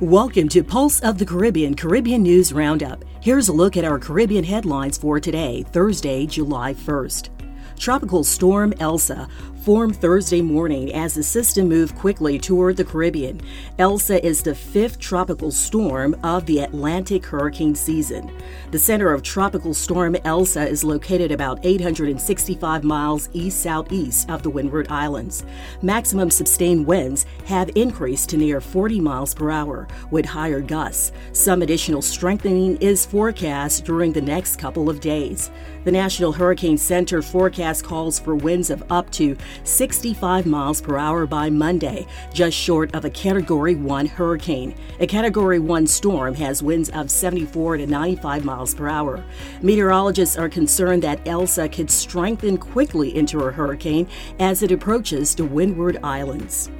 Welcome to Pulse of the Caribbean Caribbean News Roundup. Here's a look at our Caribbean headlines for today, Thursday, July 1st. Tropical Storm Elsa formed Thursday morning as the system moved quickly toward the Caribbean. Elsa is the fifth tropical storm of the Atlantic hurricane season. The center of Tropical Storm Elsa is located about 865 miles east southeast of the Windward Islands. Maximum sustained winds have increased to near 40 miles per hour, with higher gusts. Some additional strengthening is forecast during the next couple of days. The National Hurricane Center forecast calls for winds of up to 65 miles per hour by Monday, just short of a Category 1 hurricane. A Category 1 storm has winds of 74 to 95 miles per hour. Meteorologists are concerned that Elsa could strengthen quickly into a hurricane as it approaches the Windward Islands.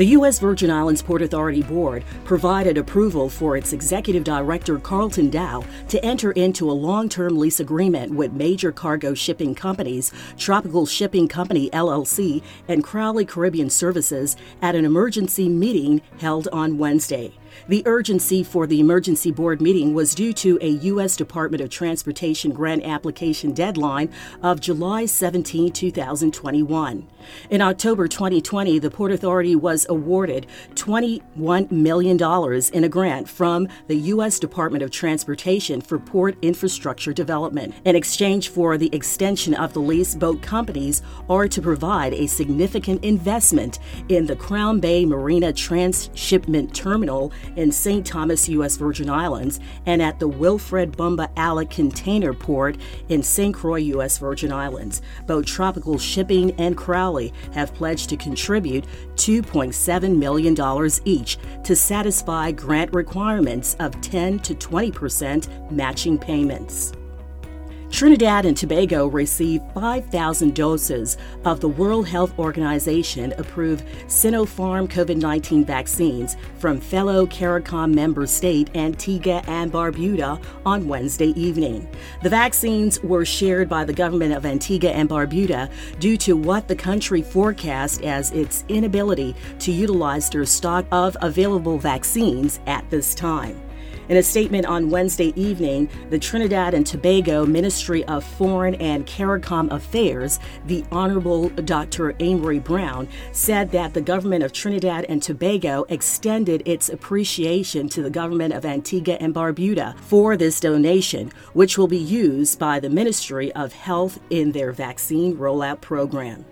The U.S. Virgin Islands Port Authority Board provided approval for its executive director, Carlton Dowe, to enter into a long term lease agreement with major cargo shipping companies, Tropical Shipping Company LLC, and Crowley Caribbean Services at an emergency meeting held on Wednesday. The urgency for the emergency board meeting was due to a U.S. Department of Transportation grant application deadline of July 17, 2021. In October 2020, the Port Authority was awarded $21 million in a grant from the U.S. Department of Transportation for port infrastructure development. In exchange for the extension of the lease, boat companies are to provide a significant investment in the Crown Bay Marina Transshipment Terminal in St. Thomas, U.S. Virgin Islands, and at the Wilfred Bomba Allick Container Port in St. Croix, U.S. Virgin Islands. Both Tropical Shipping and Crowley have pledged to contribute $2.7 million each to satisfy grant requirements of 10 to 20 percent matching payments. Trinidad and Tobago received 5,000 doses of the World Health Organization approved Sinopharm COVID 19 vaccines from fellow CARICOM member state Antigua and Barbuda on Wednesday evening. The vaccines were shared by the government of Antigua and Barbuda due to what the country forecast as its inability to utilize their stock of available vaccines at this time. In a statement on Wednesday evening, the Trinidad and Tobago Ministry of Foreign and CARICOM Affairs, the Honorable Dr. Amery Browne, said that the government of Trinidad and Tobago extended its appreciation to the government of Antigua and Barbuda for this donation, which will be used by the Ministry of Health in their vaccine rollout program.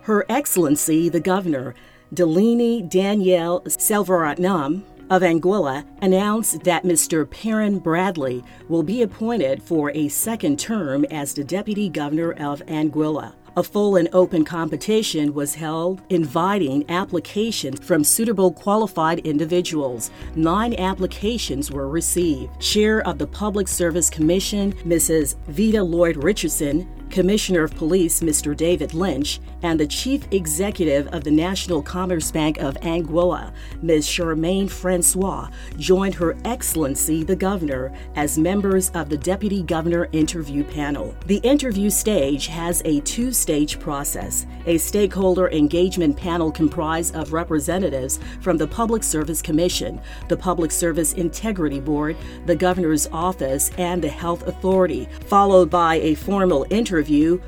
Her Excellency the Governor, Delini Danielle Selvaratnam, of Anguilla announced that Mr. Perin Bradley will be appointed for a second term as the Deputy Governor of Anguilla. A full and open competition was held, inviting applications from suitable qualified individuals. Nine applications were received. Chair of the Public Service Commission, Mrs. Vita Lloyd Richardson, Commissioner of Police Mr. David Lynch, and the Chief Executive of the National Commerce Bank of Anguilla, Ms. Charmaine Francois, joined Her Excellency the Governor as members of the Deputy Governor interview panel. The interview stage has a two stage process a stakeholder engagement panel comprised of representatives from the Public Service Commission, the Public Service Integrity Board, the Governor's Office, and the Health Authority, followed by a formal interview interview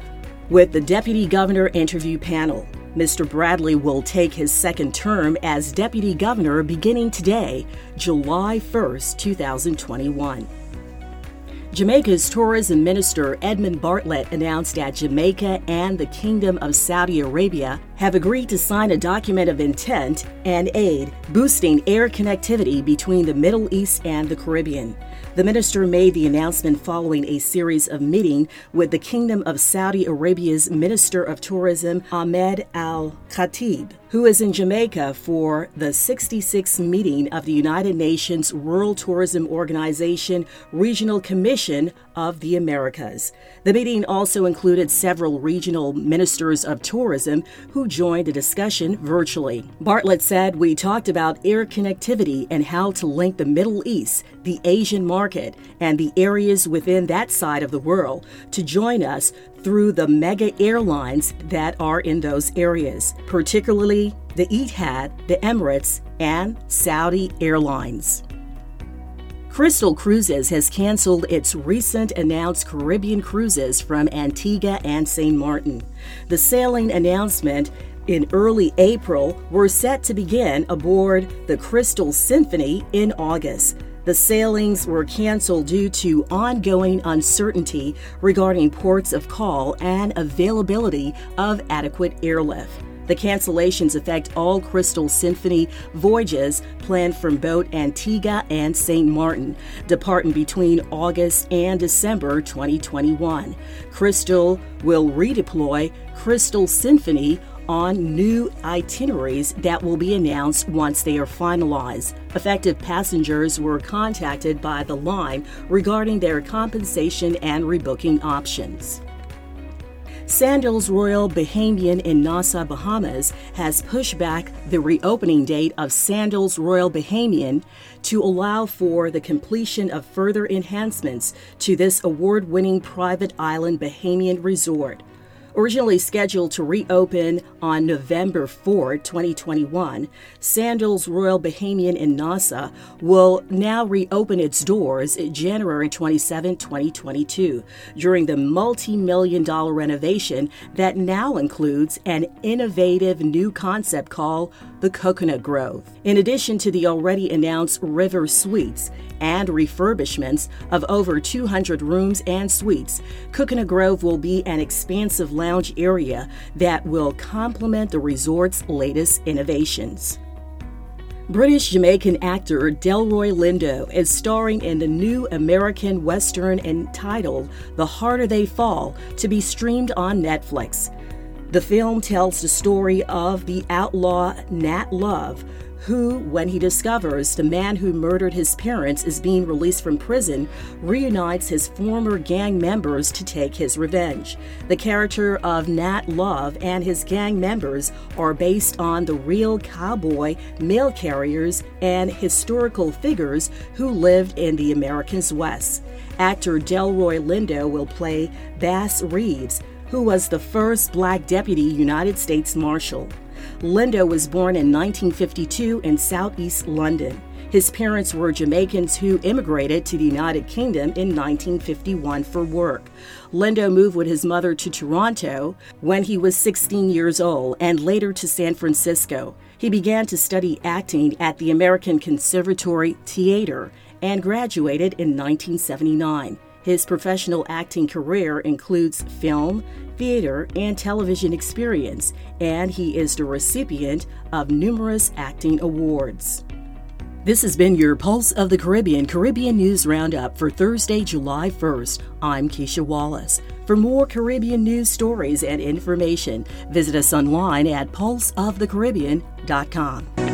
with the Deputy Governor interview panel. Mr. Bradley will take his second term as Deputy Governor beginning today, July 1st, 2021. Jamaica's tourism minister Edmund Bartlett announced that Jamaica and the Kingdom of Saudi Arabia have agreed to sign a document of intent and aid boosting air connectivity between the Middle East and the Caribbean. The minister made the announcement following a series of meetings with the Kingdom of Saudi Arabia's Minister of Tourism Ahmed Al Khateeb who is in Jamaica for the 66th meeting of the United Nations World Tourism Organization Regional Commission of the Americas. The meeting also included several regional ministers of tourism who joined the discussion virtually. Bartlett said, We talked about air connectivity and how to link the Middle East, the Asian market, and the areas within that side of the world to join us through the mega airlines that are in those areas, particularly the Etihad, the Emirates, and Saudi Airlines. Crystal Cruises has canceled its recent announced Caribbean cruises from Antigua and St. Martin. The sailing announcement in early April were set to begin aboard the Crystal Symphony in August. The sailings were canceled due to ongoing uncertainty regarding ports of call and availability of adequate airlift. The cancellations affect all Crystal Symphony voyages planned from both Antigua and St. Martin, departing between August and December 2021. Crystal will redeploy Crystal Symphony on new itineraries that will be announced once they are finalized. Affected passengers were contacted by the line regarding their compensation and rebooking options. Sandals Royal Bahamian in Nassau, Bahamas has pushed back the reopening date of Sandals Royal Bahamian to allow for the completion of further enhancements to this award winning private island Bahamian resort. Originally scheduled to reopen on November 4, 2021, Sandals Royal Bahamian in Nassau will now reopen its doors January 27, 2022, during the multi million dollar renovation that now includes an innovative new concept called the Coconut Grove. In addition to the already announced River Suites, and refurbishments of over 200 rooms and suites, Coconut Grove will be an expansive lounge area that will complement the resort's latest innovations. British Jamaican actor Delroy Lindo is starring in the new American Western entitled The Harder They Fall to be streamed on Netflix. The film tells the story of the outlaw Nat Love, who, when he discovers the man who murdered his parents is being released from prison, reunites his former gang members to take his revenge. The character of Nat Love and his gang members are based on the real cowboy mail carriers and historical figures who lived in the Americans West. Actor Delroy Lindo will play Bass Reeves, who was the first black deputy United States Marshal. Lindo was born in 1952 in southeast London. His parents were Jamaicans who immigrated to the United Kingdom in 1951 for work. Lindo moved with his mother to Toronto when he was 16 years old and later to San Francisco. He began to study acting at the American Conservatory Theater and graduated in 1979. His professional acting career includes film, theater, and television experience, and he is the recipient of numerous acting awards. This has been your Pulse of the Caribbean Caribbean News Roundup for Thursday, July 1st. I'm Keisha Wallace. For more Caribbean news stories and information, visit us online at pulseofthecaribbean.com.